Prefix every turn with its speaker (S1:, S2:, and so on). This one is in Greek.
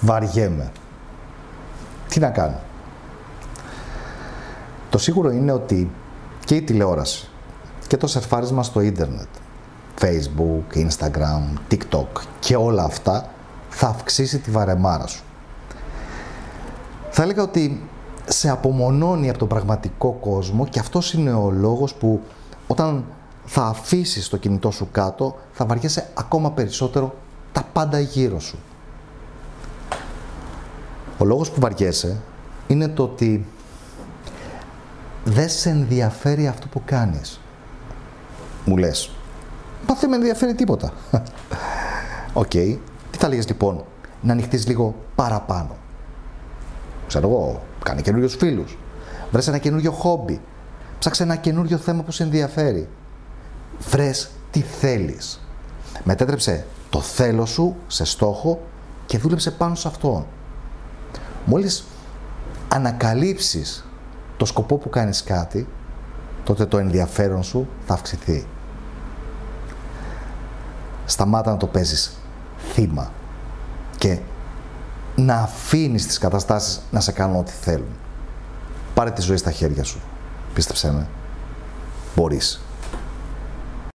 S1: Βαριέμαι. Τι να κάνω. Το σίγουρο είναι ότι και η τηλεόραση και το σερφάρισμα στο ίντερνετ, facebook, instagram, tiktok και όλα αυτά θα αυξήσει τη βαρεμάρα σου. Θα έλεγα ότι σε απομονώνει από τον πραγματικό κόσμο και αυτός είναι ο λόγος που όταν θα αφήσεις το κινητό σου κάτω θα βαριέσαι ακόμα περισσότερο τα πάντα γύρω σου. Ο λόγος που βαριέσαι είναι το ότι δεν σε ενδιαφέρει αυτό που κάνεις. Μου λες, μα δεν με ενδιαφέρει τίποτα. OK, okay. τι θα λέγες λοιπόν, να ανοιχτείς λίγο παραπάνω. Ξέρω εγώ, κάνε καινούριους φίλους. Βρες ένα καινούριο χόμπι. Ψάξε ένα καινούριο θέμα που σε ενδιαφέρει. Βρες τι θέλεις. Μετέτρεψε το θέλω σου σε στόχο και δούλεψε πάνω σε αυτόν. Μόλις ανακαλύψεις το σκοπό που κάνεις κάτι, τότε το ενδιαφέρον σου θα αυξηθεί. Σταμάτα να το παίζεις θύμα και να αφήνεις τις καταστάσεις να σε κάνουν ό,τι θέλουν. Πάρε τη ζωή στα χέρια σου. Πίστεψέ με. Μπορείς.